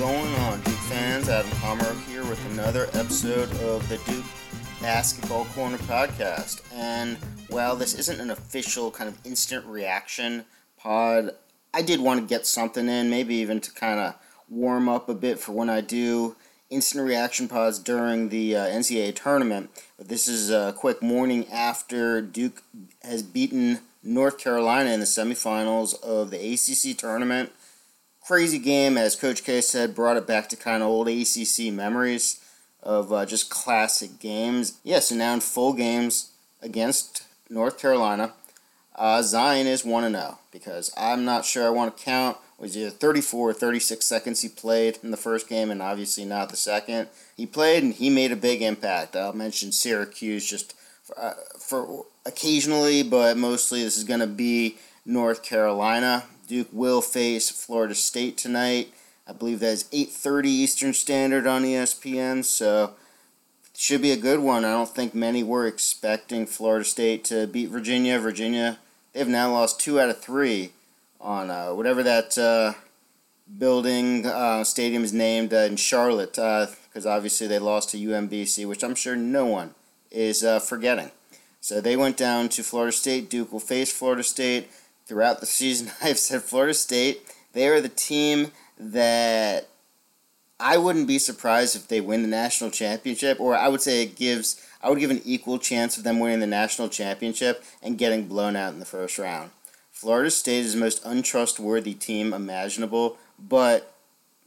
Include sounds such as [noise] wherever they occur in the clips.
going on, Duke fans? Adam Palmer here with another episode of the Duke Basketball Corner podcast. And while this isn't an official kind of instant reaction pod, I did want to get something in, maybe even to kind of warm up a bit for when I do instant reaction pods during the uh, NCAA tournament. But this is a quick morning after Duke has beaten North Carolina in the semifinals of the ACC tournament. Crazy game, as Coach K said, brought it back to kind of old ACC memories of uh, just classic games. Yes, yeah, so now in full games against North Carolina, uh, Zion is 1 0 because I'm not sure I want to count was either 34 or 36 seconds he played in the first game, and obviously not the second. He played and he made a big impact. I'll mention Syracuse just for, uh, for occasionally, but mostly this is going to be North Carolina. Duke will face Florida State tonight. I believe that is 8:30 Eastern Standard on ESPN, so should be a good one. I don't think many were expecting Florida State to beat Virginia. Virginia, they've now lost two out of three on uh, whatever that uh, building uh, stadium is named uh, in Charlotte, because uh, obviously they lost to UMBC, which I'm sure no one is uh, forgetting. So they went down to Florida State. Duke will face Florida State throughout the season. [laughs] I've said Florida State. They are the team that I wouldn't be surprised if they win the national championship, or I would say it gives. I would give an equal chance of them winning the national championship and getting blown out in the first round. Florida State is the most untrustworthy team imaginable, but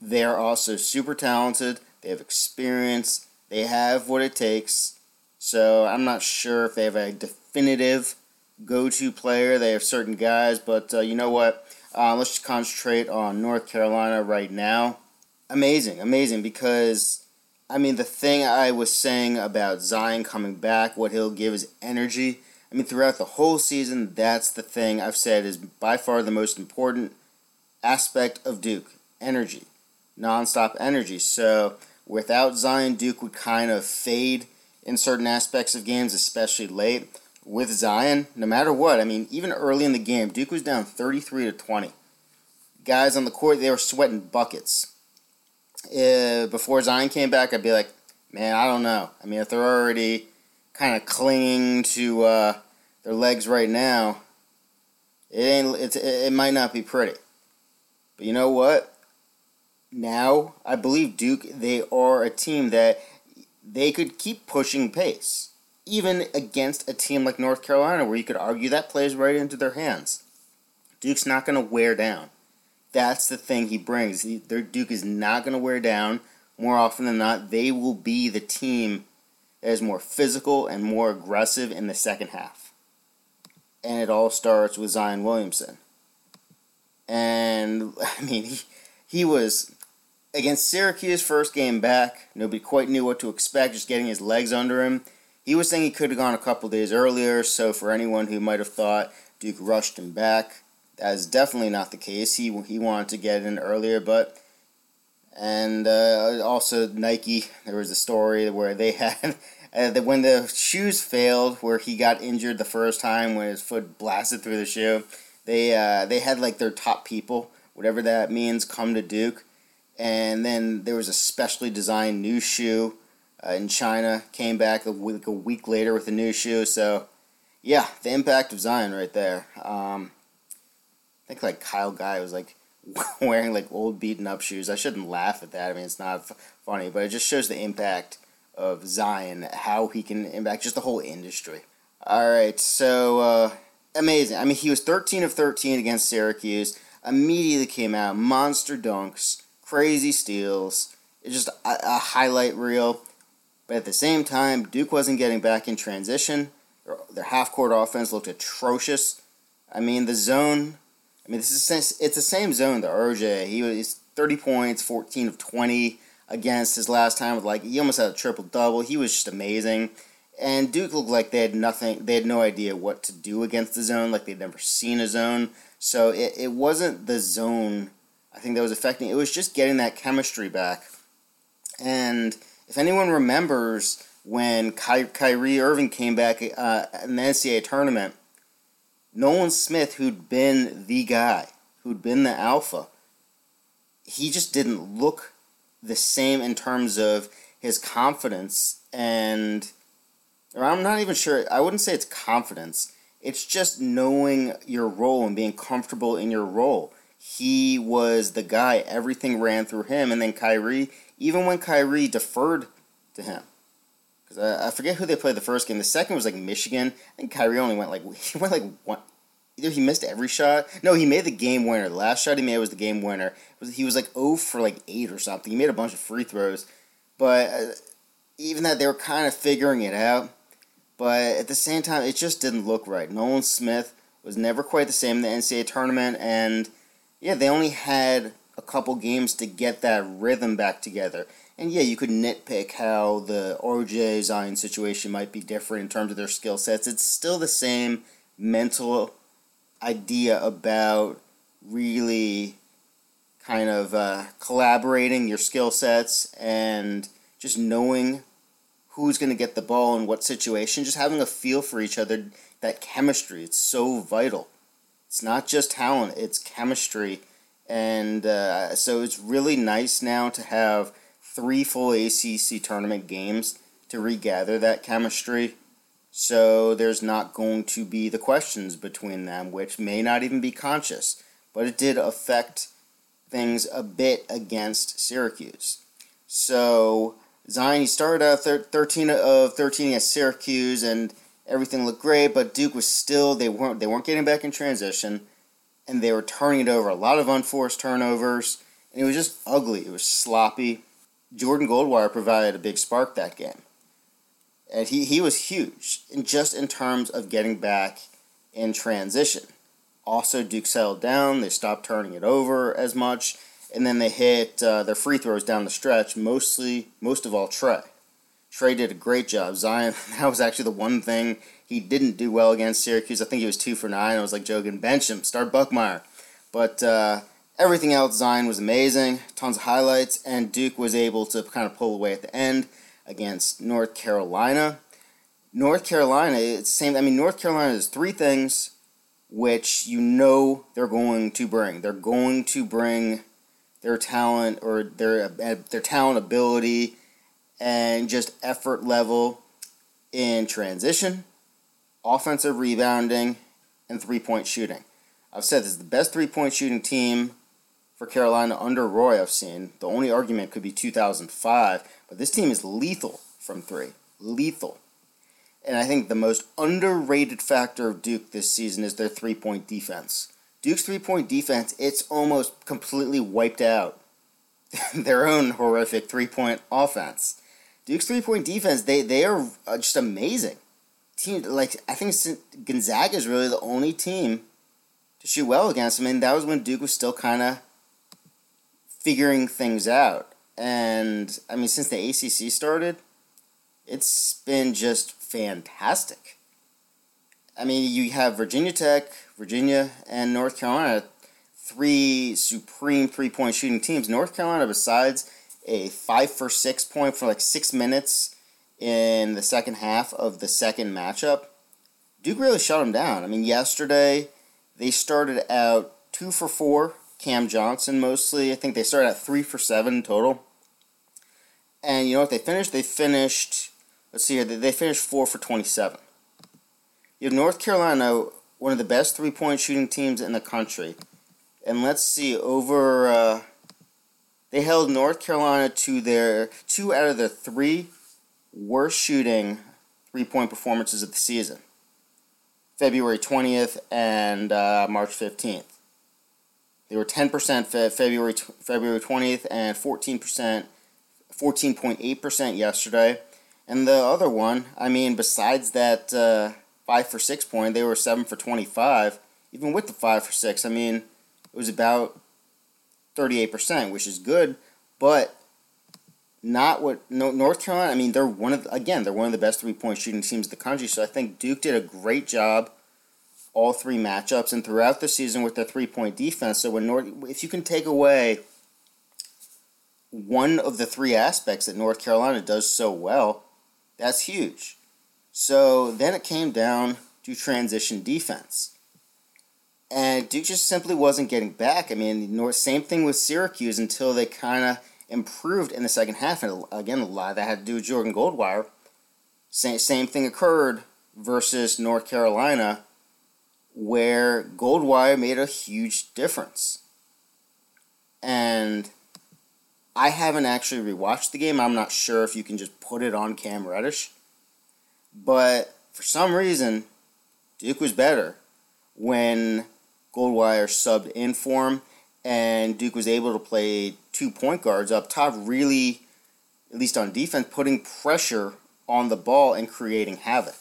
they are also super talented. They have experience. They have what it takes. So I'm not sure if they have a definitive go-to player. They have certain guys, but uh, you know what? Uh, let's just concentrate on North Carolina right now. Amazing, amazing because I mean the thing I was saying about Zion coming back, what he'll give is energy I mean, throughout the whole season, that's the thing I've said is by far the most important aspect of Duke energy, nonstop energy. So without Zion, Duke would kind of fade in certain aspects of games, especially late. With Zion, no matter what, I mean, even early in the game, Duke was down 33 to 20. Guys on the court, they were sweating buckets. Uh, before Zion came back, I'd be like, man, I don't know. I mean, if they're already kind of clinging to uh, their legs right now, it ain't. It's, it might not be pretty. But you know what? Now I believe Duke. They are a team that they could keep pushing pace, even against a team like North Carolina, where you could argue that plays right into their hands. Duke's not going to wear down. That's the thing he brings. He, their Duke is not going to wear down. More often than not, they will be the team that is more physical and more aggressive in the second half. And it all starts with Zion Williamson. And, [laughs] I mean, he, he was against Syracuse first game back. Nobody quite knew what to expect, just getting his legs under him. He was saying he could have gone a couple days earlier, so for anyone who might have thought Duke rushed him back, that is definitely not the case. He, he wanted to get in earlier, but and uh, also Nike. There was a story where they [laughs] had uh, when the shoes failed, where he got injured the first time when his foot blasted through the shoe. They uh, they had like their top people, whatever that means, come to Duke, and then there was a specially designed new shoe uh, in China. Came back a week, a week later with a new shoe. So, yeah, the impact of Zion right there. Um, I think like Kyle Guy was like [laughs] wearing like old beaten up shoes. I shouldn't laugh at that. I mean, it's not f- funny, but it just shows the impact of Zion, how he can impact just the whole industry. All right, so uh, amazing. I mean, he was 13 of 13 against Syracuse. Immediately came out, monster dunks, crazy steals. It's just a, a highlight reel. But at the same time, Duke wasn't getting back in transition. Their, their half court offense looked atrocious. I mean, the zone I mean, this is it's the same zone that RJ. He was 30 points, 14 of 20 against his last time with like he almost had a triple double. He was just amazing. And Duke looked like they had nothing. They had no idea what to do against the zone. Like they'd never seen a zone. So it, it wasn't the zone. I think that was affecting. It was just getting that chemistry back. And if anyone remembers when Ky- Kyrie Irving came back uh, in the NCAA tournament Nolan Smith, who'd been the guy, who'd been the alpha, he just didn't look the same in terms of his confidence and or I'm not even sure I wouldn't say it's confidence. It's just knowing your role and being comfortable in your role. He was the guy, everything ran through him and then Kyrie, even when Kyrie deferred to him. Cuz I, I forget who they played the first game. The second was like Michigan. I think Kyrie only went like [laughs] he went like one either he missed every shot. No, he made the game winner. The last shot he made was the game winner. He was like 0 for like 8 or something. He made a bunch of free throws. But uh, even that, they were kind of figuring it out. But at the same time, it just didn't look right. Nolan Smith was never quite the same in the NCAA tournament. And yeah, they only had a couple games to get that rhythm back together. And yeah, you could nitpick how the RJ Zion situation might be different in terms of their skill sets. It's still the same mental idea about really kind of uh, collaborating your skill sets and just knowing who's going to get the ball in what situation, just having a feel for each other, that chemistry, it's so vital. It's not just talent, it's chemistry. And uh, so it's really nice now to have three full ACC tournament games to regather that chemistry so there's not going to be the questions between them, which may not even be conscious. But it did affect things a bit against Syracuse. So Zion, he started out 13 of 13 at Syracuse, and everything looked great. But Duke was still they weren't they weren't getting back in transition, and they were turning it over. A lot of unforced turnovers, and it was just ugly. It was sloppy. Jordan Goldwire provided a big spark that game and he, he was huge in just in terms of getting back in transition. Also, Duke settled down. They stopped turning it over as much, and then they hit uh, their free throws down the stretch. Mostly, most of all, Trey. Trey did a great job. Zion, [laughs] that was actually the one thing he didn't do well against Syracuse. I think he was two for nine. I was like, joking, bench him, start Buckmire. But uh, everything else, Zion was amazing. Tons of highlights, and Duke was able to kind of pull away at the end against North Carolina. North Carolina, it's same. I mean, North Carolina is three things which you know they're going to bring. They're going to bring their talent or their their talent, ability, and just effort level in transition, offensive rebounding, and three point shooting. I've said this is the best three point shooting team for Carolina under Roy I've seen. The only argument could be 2005, but this team is lethal from three. Lethal. And I think the most underrated factor of Duke this season is their three point defense. Duke's three point defense, it's almost completely wiped out [laughs] their own horrific three point offense. Duke's three point defense, they, they are uh, just amazing. Team like I think Gonzaga is really the only team to shoot well against them, and that was when Duke was still kind of figuring things out. And I mean, since the ACC started, it's been just fantastic. I mean, you have Virginia Tech, Virginia, and North Carolina, three supreme three point shooting teams. North Carolina, besides a five for six point for like six minutes in the second half of the second matchup, Duke really shut them down. I mean, yesterday they started out two for four Cam Johnson mostly. I think they started at three for seven total. And you know what they finished? They finished, let's see here, they finished four for 27. You have North Carolina, one of the best three point shooting teams in the country. And let's see, over, uh, they held North Carolina to their two out of the three worst shooting three point performances of the season February 20th and uh, March 15th. They were 10% February February 20th and 14% 14.8% yesterday. And the other one, I mean, besides that uh, 5 for 6 point, they were 7 for 25. Even with the 5 for 6, I mean, it was about 38%, which is good, but not what no, North Carolina. I mean, they're one of the, again, they're one of the best three point shooting teams in the country. So I think Duke did a great job all three matchups and throughout the season with their three point defense. So when North, if you can take away one of the three aspects that North Carolina does so well, that's huge. So then it came down to transition defense. And Duke just simply wasn't getting back. I mean, North, same thing with Syracuse until they kind of improved in the second half. And again, a lot of that had to do with Jordan Goldwire. Same, same thing occurred versus North Carolina, where Goldwire made a huge difference. And I haven't actually rewatched the game. I'm not sure if you can just put it on Cam Reddish. But for some reason, Duke was better when Goldwire subbed in for him, and Duke was able to play two point guards up top, really, at least on defense, putting pressure on the ball and creating havoc.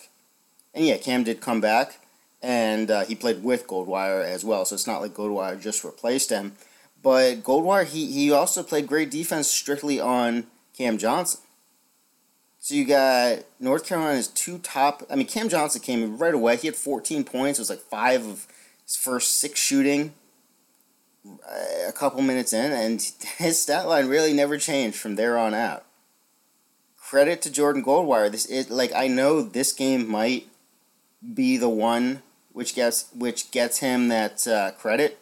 And yeah, Cam did come back, and uh, he played with Goldwire as well, so it's not like Goldwire just replaced him. But Goldwire, he, he also played great defense strictly on Cam Johnson. So you got North Carolina's two top. I mean, Cam Johnson came in right away. He had 14 points. It was like five of his first six shooting a couple minutes in, and [laughs] his stat line really never changed from there on out. Credit to Jordan Goldwire. This is like I know this game might be the one which gets which gets him that uh, credit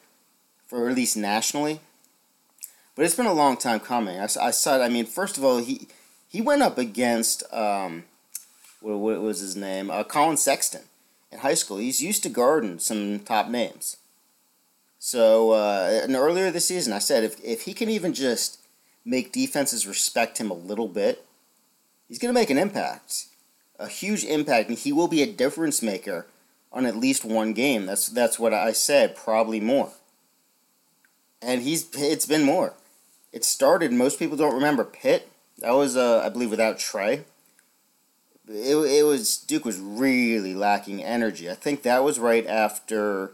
for at least nationally. But it's been a long time coming. I, I saw. I mean, first of all, he he went up against um, what, what was his name? Uh, Collin Sexton in high school. He's used to guarding some top names. So uh, and earlier this season, I said if if he can even just make defenses respect him a little bit, he's going to make an impact, a huge impact, and he will be a difference maker on at least one game. That's that's what I said, probably more. And he's it's been more. It started. Most people don't remember Pitt that was, uh, I believe, without Trey. It, it was Duke was really lacking energy. I think that was right after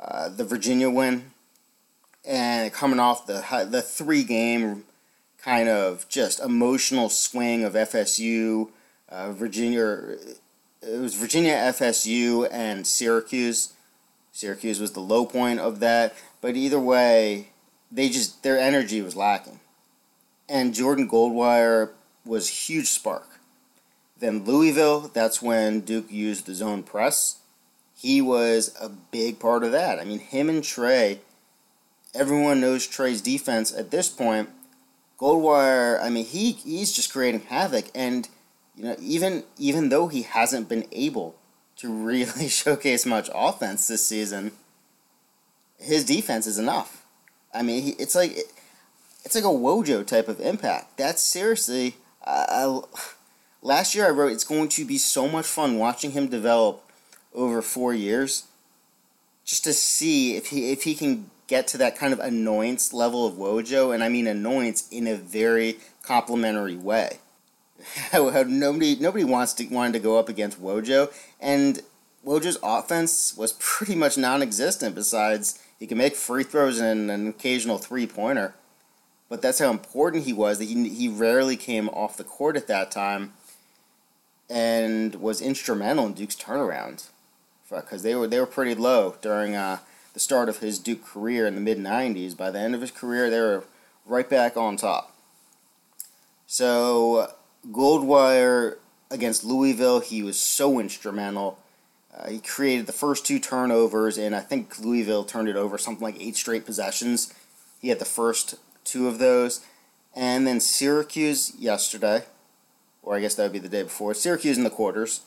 uh, the Virginia win, and coming off the the three game kind of just emotional swing of FSU, uh, Virginia. It was Virginia, FSU, and Syracuse. Syracuse was the low point of that, but either way, they just their energy was lacking and Jordan Goldwire was huge spark. Then Louisville, that's when Duke used the zone press. He was a big part of that. I mean, him and Trey, everyone knows Trey's defense at this point. Goldwire, I mean, he he's just creating havoc, and you know, even even though he hasn't been able to [laughs] really showcase much offense this season, his defense is enough. I mean, he, it's like it's like a Wojo type of impact. That's seriously. I, last year I wrote it's going to be so much fun watching him develop over four years, just to see if he if he can get to that kind of annoyance level of Wojo, and I mean annoyance in a very complimentary way. [laughs] Nobody nobody wants to wanted to go up against Wojo, and Wojo's offense was pretty much non-existent. Besides, he can make free throws and an occasional three pointer but that's how important he was. That he he rarely came off the court at that time, and was instrumental in Duke's turnaround, because they were they were pretty low during uh, the start of his Duke career in the mid '90s. By the end of his career, they were right back on top. So Goldwire against Louisville, he was so instrumental. Uh, he created the first two turnovers, and I think Louisville turned it over something like eight straight possessions. He had the first two of those. And then Syracuse yesterday, or I guess that would be the day before, Syracuse in the quarters.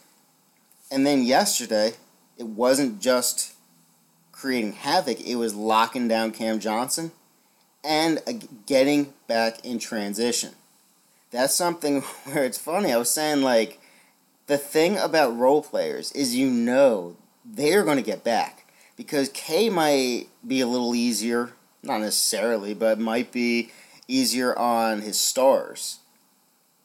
And then yesterday, it wasn't just creating havoc, it was locking down Cam Johnson and getting back in transition. That's something [laughs] where it's funny. I was saying, like, the thing about role players is you know they're going to get back because K might be a little easier not necessarily, but might be easier on his stars.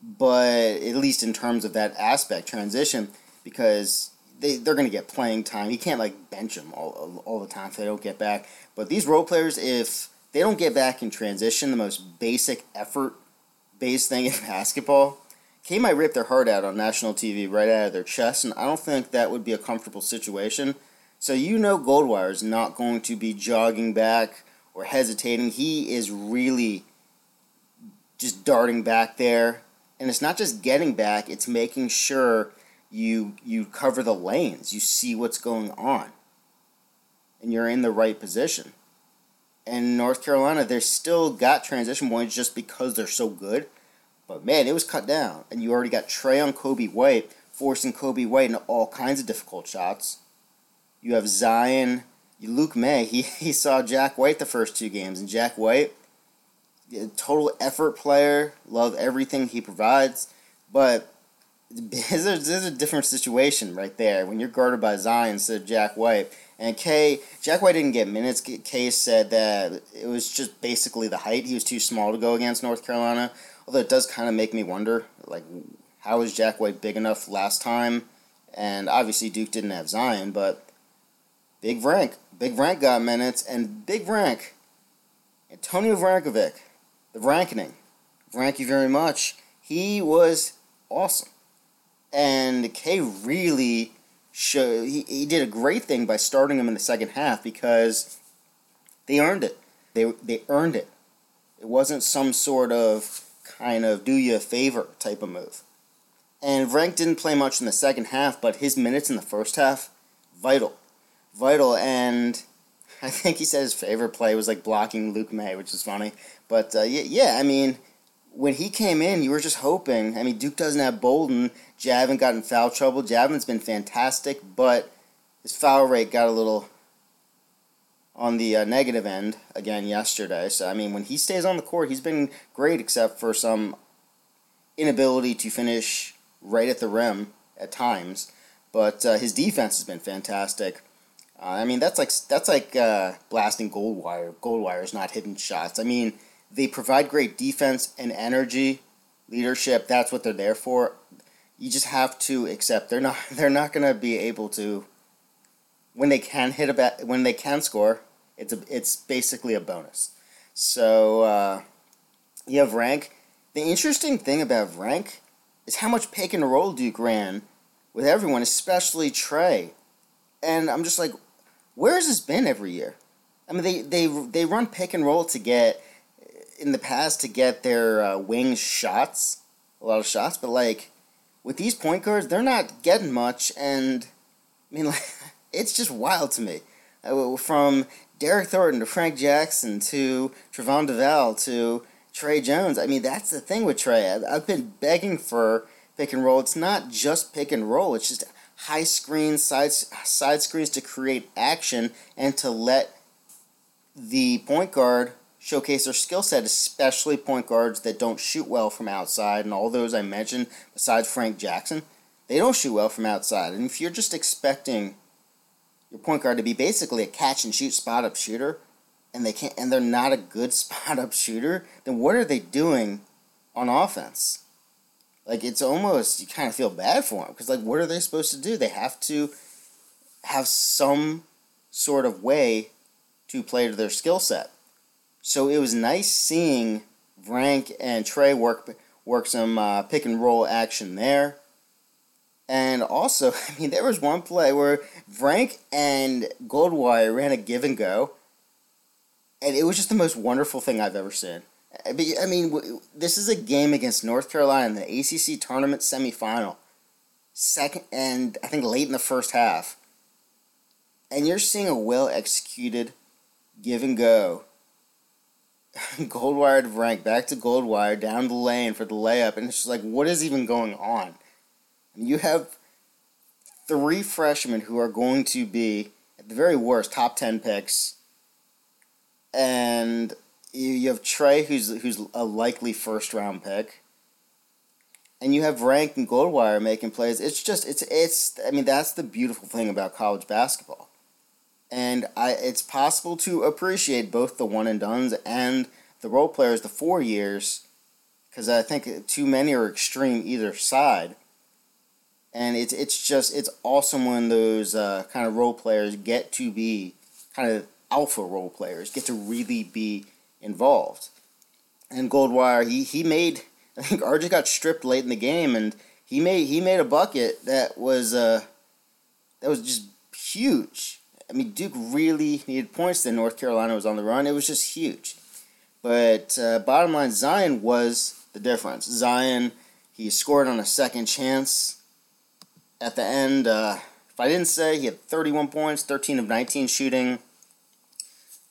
But at least in terms of that aspect, transition, because they, they're to get playing time. You can't like bench them all, all the time if they don't get back. But these role players, if they don't get back in transition, the most basic effort based thing [laughs] in basketball, K might rip their heart out on national TV right out of their chest, and I don't think that would be a comfortable situation. So you know Goldwire is not going to be jogging back or hesitating. He is really just darting back there. And it's not just getting back, it's making sure you you cover the lanes. You see what's going on. And you're in the right position. And North Carolina, they still got transition points just because they're so good. But man, it was cut down. And you already got Trey on Coby White, forcing Coby White into all kinds of difficult shots. You have Zion, you Luke Maye. He, [laughs] he saw Jack White the first two games. And Jack White, a total effort player, love everything he provides. But [laughs] there's a, there's a different situation right there when you're guarded by Zion instead of Jack White. And Kay, Jack White didn't get minutes. Kay said that it was just basically the height. He was too small to go against North Carolina. Although it does kind of make me wonder, like, how was Jack White big enough last time? And obviously Duke didn't have Zion, but Big Vrank, Big Vrank got minutes, and Big Vrank, Antonio Vrankovic, the Vrankening, thank you very much. He was awesome, and Kay really show he, he did a great thing by starting him in the second half because they earned it. They they earned it. It wasn't some sort of kind of do you a favor type of move. And Vrank didn't play much in the second half, but his minutes in the first half, vital. Vital and [laughs] I think he said his favorite play was like blocking Luke Maye, which is funny. But uh, yeah, yeah, I mean, when he came in, you were just hoping. I mean, Duke doesn't have Bolden. Javin got in foul trouble. Javin's been fantastic, but his foul rate got a little on the uh, negative end again yesterday. So, I mean, when he stays on the court, he's been great, except for some inability to finish right at the rim at times. But uh, his defense has been fantastic. Uh, I mean, that's like that's like uh, blasting Goldwire. Goldwire is not hitting shots. I mean, they provide great defense and energy, leadership. That's what they're there for. You just have to accept they're not [laughs] they're not going to be able to when they can hit a bat, when they can score. It's a it's basically a bonus. So uh, you have rank. The interesting thing about rank is how much pick and roll Duke ran with everyone, especially Trey. And I'm just like, where has this been every year? I mean, they they they run pick and roll to get in the past to get their uh, wings shots, a lot of shots, but like with these point guards, they're not getting much, and I mean, [laughs] like it's just wild to me. Uh, from Derryck Thornton to Frank Jackson to Trevon Duval to Tre Jones. I mean, that's the thing with Trey. I've, I've been begging for pick and roll. It's not just pick and roll. It's just high screens, side side screens to create action and to let the point guard showcase their skill set, especially point guards that don't shoot well from outside. And all those I mentioned, besides Frank Jackson, they don't shoot well from outside. And if you're just expecting your point guard to be basically a catch and shoot spot up shooter, and they can't, and they're not a good [laughs] spot up shooter, then what are they doing on offense? Like it's almost you kind of feel bad for them because like what are they supposed to do? They have to have some sort of way to play to their skill set. So it was nice seeing Vrank and Trey work work some uh, pick and roll action there. And also, [laughs] I mean, there was one play where Frank and Goldwire ran a give and go, and it was just the most wonderful thing I've ever seen. I mean, this is a game against North Carolina in the ACC tournament semifinal, second, and I think late in the first half, and you're seeing a well executed give and go [laughs] Goldwire to Rank, back to Goldwire, down the lane for the layup, and it's just like, what is even going on? You have three freshmen who are going to be, at the very worst, top 10 picks, and you have Trey, who's, who's a likely first round pick, and you have Vrank and Goldwire making plays. It's just, it's, it's, I mean, that's the beautiful thing about college basketball and I, it's possible to appreciate both the one and duns and the role players the four years because I think too many are extreme either side. And it's it's just it's awesome when those uh, kind of role players get to be kind of alpha role players get to really be involved. And Goldwire he he made I think RJ got stripped late in the game and he made he made a bucket that was uh that was just huge I mean, Duke really needed points. Then North Carolina was on the run. It was just huge. But uh, bottom line, Zion was the difference. Zion, he scored on a second chance at the end. Uh, if I didn't say, he had 31 points, 13 of 19 shooting,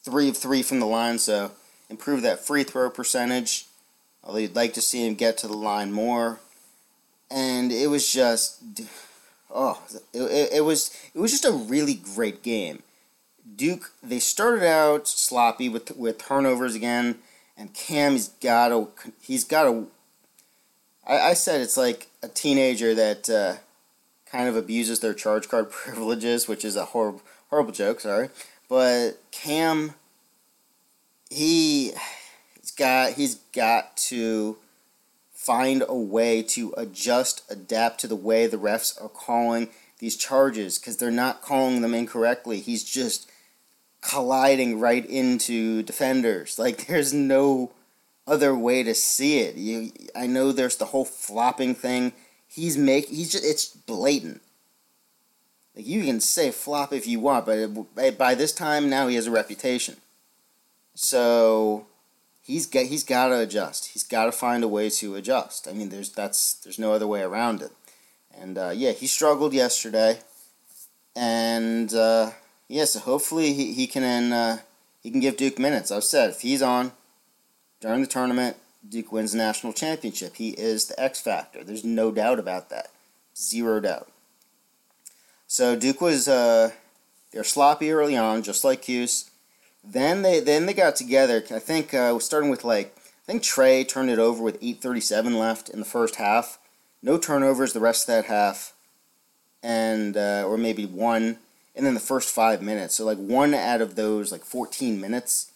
three of three from the line, so improved that free throw percentage. Although you'd like to see him get to the line more. And it was just, oh, it, it, it was it was just a really great game. Duke they started out sloppy with with turnovers again, and Cam's got to he's got to. I, I said it's like a teenager that uh, kind of abuses their charge card [laughs] privileges, which is a horrible horrible joke. Sorry, but Cam, he he's got he's got to find a way to adjust, adapt to the way the refs are calling these charges because they're not calling them incorrectly. He's just colliding right into defenders. [laughs] Like there's no other way to see it. You, I know there's the whole flopping thing. He's make he's just it's blatant. Like you can say flop if you want, but by this time now he has a reputation. So he's got he's got to adjust. He's got to find a way to adjust. I mean, there's that's there's no other way around it. And uh, yeah, he struggled yesterday, and uh, yeah, so hopefully he, he can uh, he can give Duke minutes. I've said if he's on during the tournament, Duke wins the national championship. He is the X factor. There's no doubt about that. Zero doubt. So Duke was uh, they're sloppy early on, just like Cuse. Then they then they got together. I think uh, starting with like I think Trey turned it over with 8:37 left in the first half. No turnovers the rest of that half, and uh, or maybe one, and then the first five minutes. So like one out of those like 14 minutes,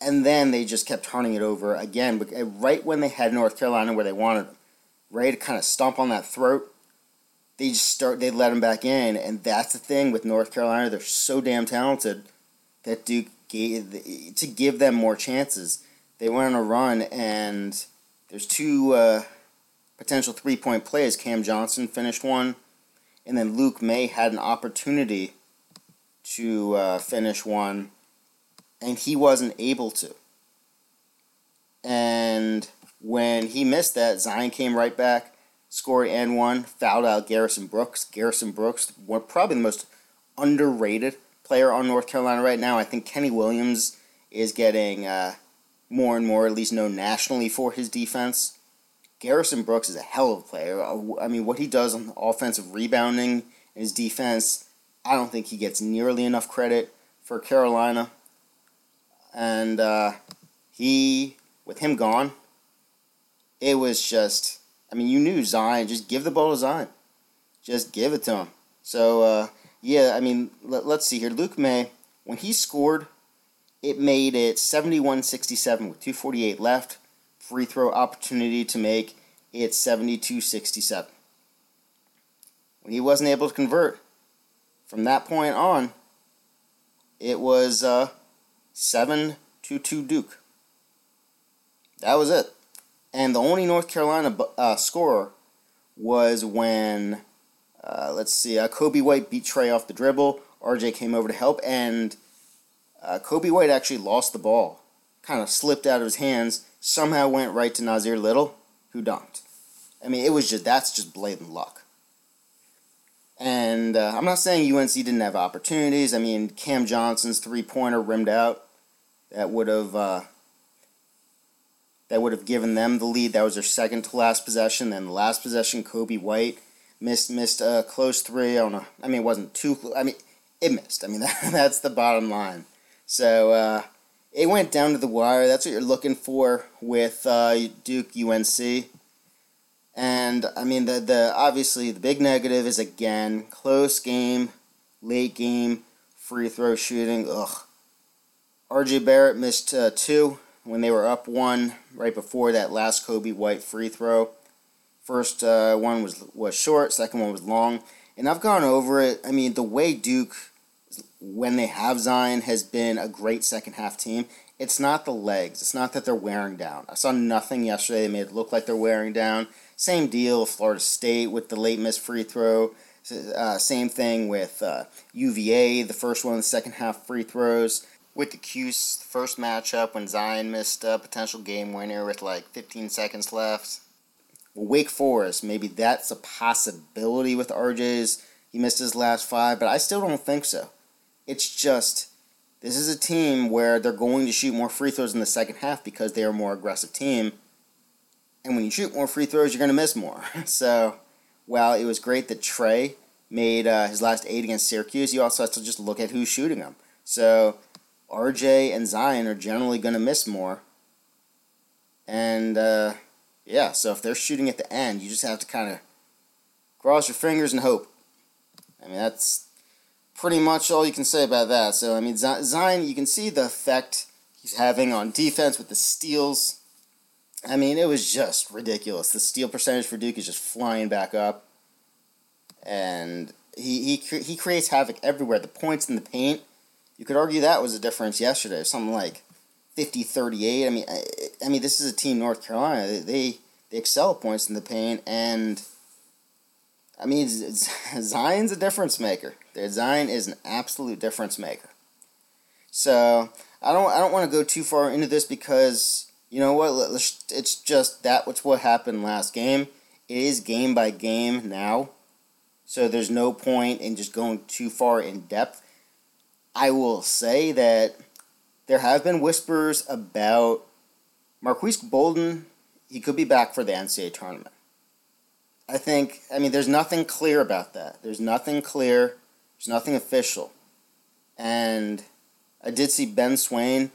and then they just kept turning it over again. Uh, right when they had North Carolina where they wanted them, ready to kind of stomp on that throat they just start they let them back in, and that's the thing with North Carolina. They're so damn talented that Duke gave to give them more chances. They went on a run, and there's two uh, potential three point plays. Cam Johnson finished one, and then Luke Maye had an opportunity to uh, finish one, and he wasn't able to. And when he missed that, Zion came right back scored and one, fouled out Garrison Brooks. Garrison Brooks, probably the most underrated player on North Carolina right now. I think Kenny Williams is getting uh, more and more, at least known nationally, for his defense. Garrison Brooks is a hell of a player. Uh, I mean, what he does on offensive rebounding and his defense, I don't think he gets nearly enough credit for Carolina. And uh, he, with him gone, it was just I mean, you knew Zion. Just give the ball to Zion. Just give it to him. So, uh, yeah, I mean, let, us see here. Luke Maye, when he scored, it made it 71 67 with 248 left. Free throw opportunity to make it 72 67. When he wasn't able to convert, from that point on, it was uh, 7 2 2 Duke. That was it. And the only North Carolina uh, scorer was when, uh, let's see, uh, Coby White beat Trey off the dribble. RJ came over to help, and uh, Coby White actually lost the ball. Kind of slipped out of his hands, somehow went right to Nassir Little, who dunked. I mean, it was just, that's just blatant luck. And uh, I'm not saying UNC didn't have opportunities. I mean, Cam Johnson's three pointer rimmed out. That would have uh, that would have given them the lead. That was their second to last possession. Then the last possession, Coby White missed missed a close three. I don't know. I mean, it wasn't too. Close. I mean, it missed. I mean, [laughs] that, that's the bottom line. So uh, it went down to the wire. That's what you're looking for with uh, Duke UNC. And I mean, the the obviously the big negative is again close game, late game, free throw shooting. Ugh. RJ Barrett missed uh, two when they were up one right before that last Coby White free throw. First uh, one was was short, second one was long, and I've gone over it. I mean, the way Duke, when they have Zion, has been a great second half team. It's not the legs. It's not that they're wearing down. I saw nothing yesterday that made it look like they're wearing down. Same deal, Florida State with the late miss free throw. Uh, same thing with uh, UVA, the first one, the second half free throws with the Cuse first matchup when Zion missed a potential game winner with like 15 seconds left. Wake Forest, maybe that's a possibility with RJ's. He missed his last five, but I still don't think so. It's just this is a team where they're going to shoot more free throws in the second half because they are a more aggressive team. And when you shoot more free throws, you're going to miss more. [laughs] so, while it was great that Trey made uh, his last eight against Syracuse, you also have to just look at who's shooting them. So, RJ and Zion are generally going to miss more. And, uh, yeah, so if they're shooting at the end, you just have to kind of cross your fingers and hope. I mean, that's pretty much all you can say about that. So, I mean, Zion, you can see the effect he's having on defense with the steals. I mean, it was just ridiculous. The steal percentage for Duke is just flying back up. And he, he, he creates havoc everywhere. The points in the paint, you could argue that was a difference yesterday. Something like 50 38. I mean, I, I mean, this is a team, North Carolina. They, they, excel points in the paint. And I mean, [laughs] Zion's a difference maker. Zion is an absolute difference maker. So I don't I don't want to go too far into this because you know what? It's just that what's what happened last game. It is game by game now, so there's no point in just going too far in depth. I will say that there have been whispers about Marques Bolden. He could be back for the NCAA tournament. I think, I mean, there's nothing clear about that. There's nothing clear. There's nothing official. And I did see Ben Swain.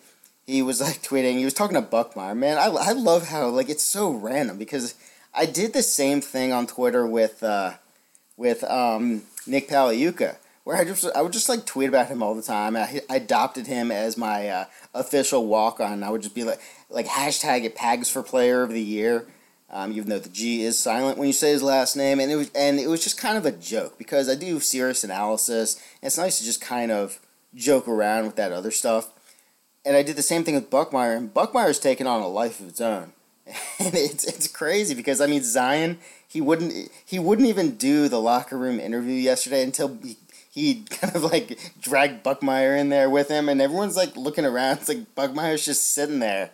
He was like [laughs] tweeting, he was talking to Buckmire. Man, I, I love how, like, it's so random because I did the same thing on Twitter with, uh, with um, Nick Pagliuca, where I just, I would just, like, tweet about him all the time. I, I adopted him as my uh, official walk-on. I would just be like, like, hashtag it Pags for Player of the Year um, even though the G is silent when you say his last name, and it was and it was just kind of a joke because I do serious analysis. And it's nice to just kind of joke around with that other stuff. And I did the same thing with Buckmire, and Buckmire's taken on a life of its own, [laughs] and it's it's crazy because I mean Zion he wouldn't he wouldn't even do the locker room interview yesterday until he, he kind of like dragged Buckmire in there with him, and everyone's like looking around. It's like Buckmire's just sitting there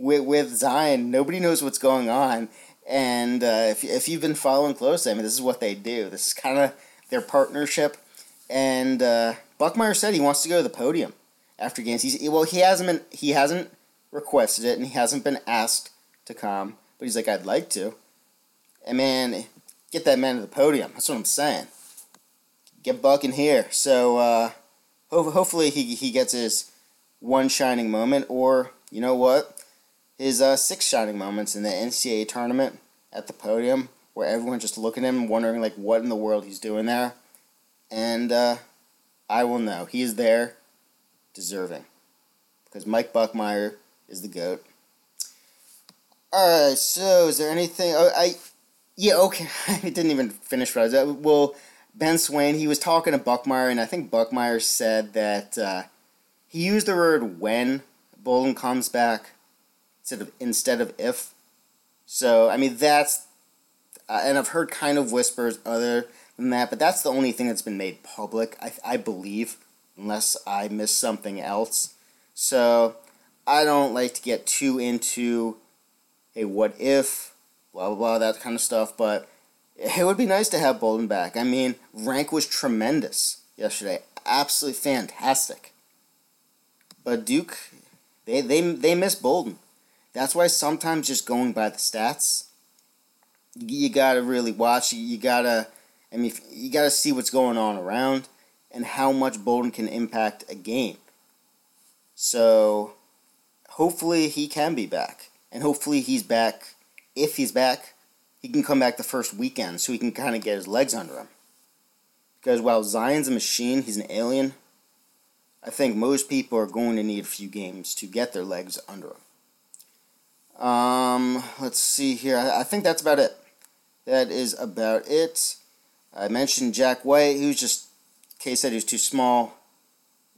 with, with Zion, nobody knows what's going on. And uh, if, if you've been following closely, I mean, this is what they do. This is kind of their partnership. And uh, Buckmire said he wants to go to the podium after games. He's well, he hasn't been he hasn't requested it, and he hasn't been asked to come. But he's like, I'd like to. And man, get that man to the podium. That's what I'm saying. Get Buck in here. So uh, ho- hopefully he he gets his one shining moment, or you know what? his uh, six shining moments in the NCAA tournament at the podium, where everyone's just looking at him, wondering like what in the world he's doing there, and uh, I will know he is there, deserving, because Mike Buckmire is the goat. All right, so is there anything? Oh, I yeah, okay. [laughs] I didn't even finish what I was. Well, Ben Swain, he was talking to Buckmire, and I think Buckmire said that uh, he used the word when Bolden comes back instead of instead of if. So I mean that's, uh, and I've heard kind of whispers other than that, but that's the only thing that's been made public. I I believe, unless I miss something else. So I don't like to get too into, hey, what if, blah blah blah, that kind of stuff. But it would be nice to have Bolden back. I mean, rank was tremendous yesterday, absolutely fantastic. But Duke, they they they miss Bolden. That's why sometimes just going by the stats, you gotta really watch. You gotta, I mean, you gotta see what's going on around and how much Bolden can impact a game. So, hopefully he can be back, and hopefully he's back. If he's back, he can come back the first weekend, so he can kind of get his legs under him. Because while Zion's a machine, he's an alien. I think most people are going to need a few games to get their legs under him. Um, let's see here. I, I think that's about it. That is about it. I mentioned Jack White, who's just K said he was too small.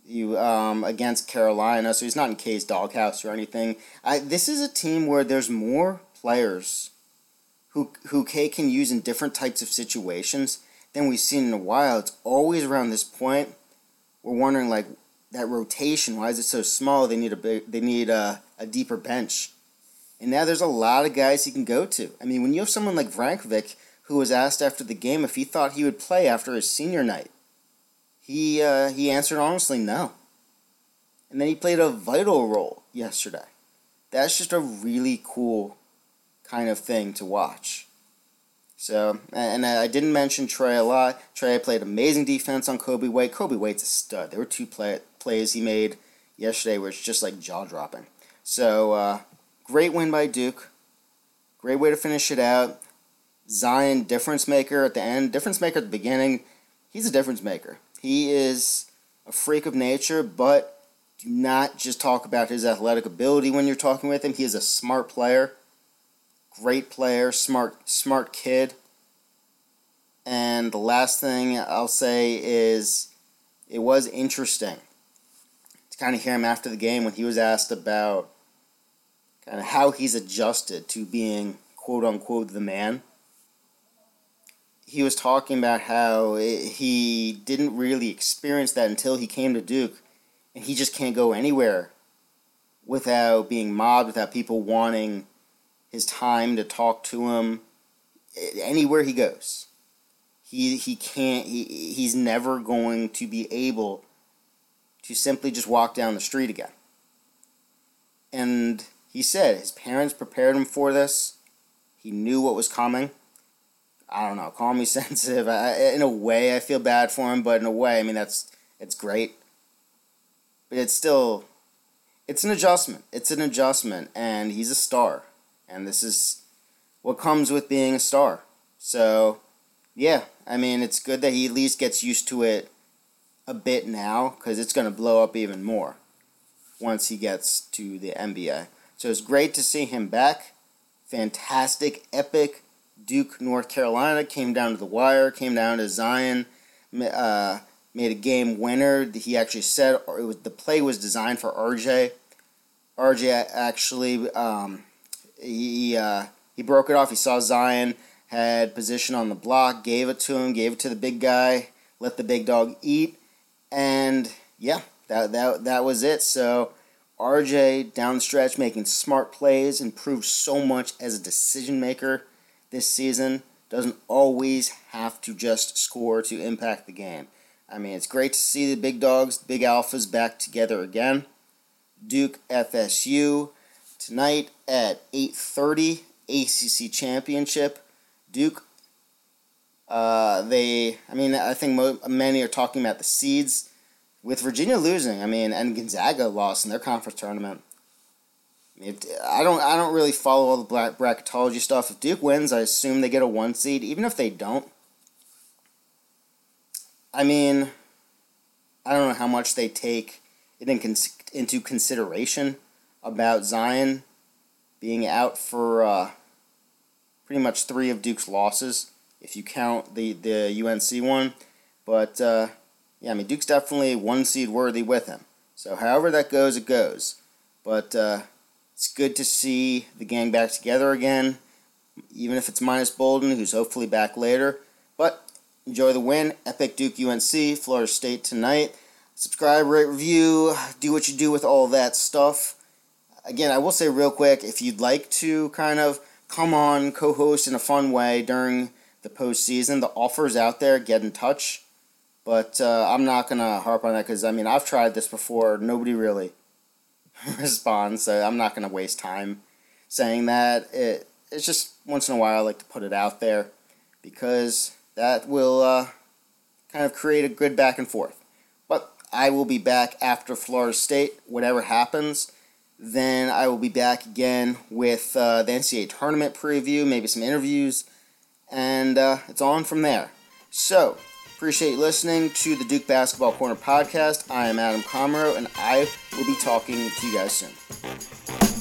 You um, against Carolina, so he's not in K's doghouse or anything. I this is a team where there's more players who who K can use in different types of situations than we've seen in a while. It's always around this point. We're wondering like that rotation. Why is it so small? They need a big, they need a, a deeper bench. And now there's a lot of guys he can go to. I mean, when you have someone like Vrankovic, who was asked after the game if he thought he would play after his senior night, he uh, he answered honestly no. and then he played a vital role yesterday. That's just a really cool kind of thing to watch. So, and I didn't mention Tre a lot. Tre played amazing defense on Coby White. Coby White's a stud. There were two play, plays he made yesterday where it's just like jaw dropping. So, uh, great win by Duke. Great way to finish it out. Zion, difference maker at the end, difference maker at the beginning. He's a difference maker. He is a freak of nature, but do not just talk about his athletic ability when you're talking with him. He is a smart player, great player, smart smart kid. And the last thing I'll say is it was interesting to kind of hear him after the game when he was asked about kind of how he's adjusted to being quote unquote the man he was talking about how it, he didn't really experience that until he came to Duke, and he just can't go anywhere without being mobbed, without people wanting his time to talk to him. Anywhere he goes, he he can't. He he's never going to be able to simply just walk down the street again. And he said his parents prepared him for this. He knew what was coming I don't know, call me [laughs] sensitive. I, in a way, I feel bad for him, but in a way, I mean, that's it's great. But it's still, it's an adjustment. It's an adjustment, and he's a star, and this is what comes with being a star. So, yeah, I mean, it's good that he at least gets used to it a bit now, because it's going to blow up even more once he gets to the NBA. So it's great to see him back. Fantastic, epic Duke, North Carolina, came down to the wire, came down to Zion, uh, made a game winner. He actually said it was the play was designed for RJ. RJ actually um, he uh, he broke it off. He saw Zion had position on the block, gave it to him, gave it to the big guy, let the big dog eat, and yeah, that that that was it. So. RJ down stretch making smart plays, improved so much as a decision maker this season doesn't always have to just score to impact the game. I mean, it's great to see the big dogs, big alphas back together again. Duke FSU tonight at 8:30 ACC Championship. Duke uh, they I mean, I think mo- many are talking about the seeds with Virginia losing. I mean, and Gonzaga lost in their conference tournament. I don't I don't really follow all the black bracketology stuff. If Duke wins, I assume they get a one seed. Even if they don't, I mean, I don't know how much they take it in into consideration about Zion being out for uh, pretty much three of Duke's losses, if you count the the UNC one. But uh, yeah, I mean Duke's definitely one seed worthy with him. So however that goes, it goes. But uh, it's good to see the gang back together again, even if it's minus Bolden, who's hopefully back later. But enjoy the win. Epic Duke UNC, Florida State tonight. Subscribe, rate, review, do what you do with all that stuff. Again, I will say real quick if you'd like to kind of come on, co host in a fun way during the postseason, the offer's out there. Get in touch. But uh, I'm not going to harp on that because, I mean, I've tried this before. Nobody really [laughs] responds, so I'm not going to waste time saying that. It, it's just once in a while I like to put it out there because that will uh, kind of create a good back and forth. But I will be back after Florida State, whatever happens. Then I will be back again with uh, the NCAA tournament preview, maybe some interviews, and uh, it's on from there. So, Appreciate listening to the Duke Basketball Corner podcast. I am Adam Comro, and I will be talking to you guys soon.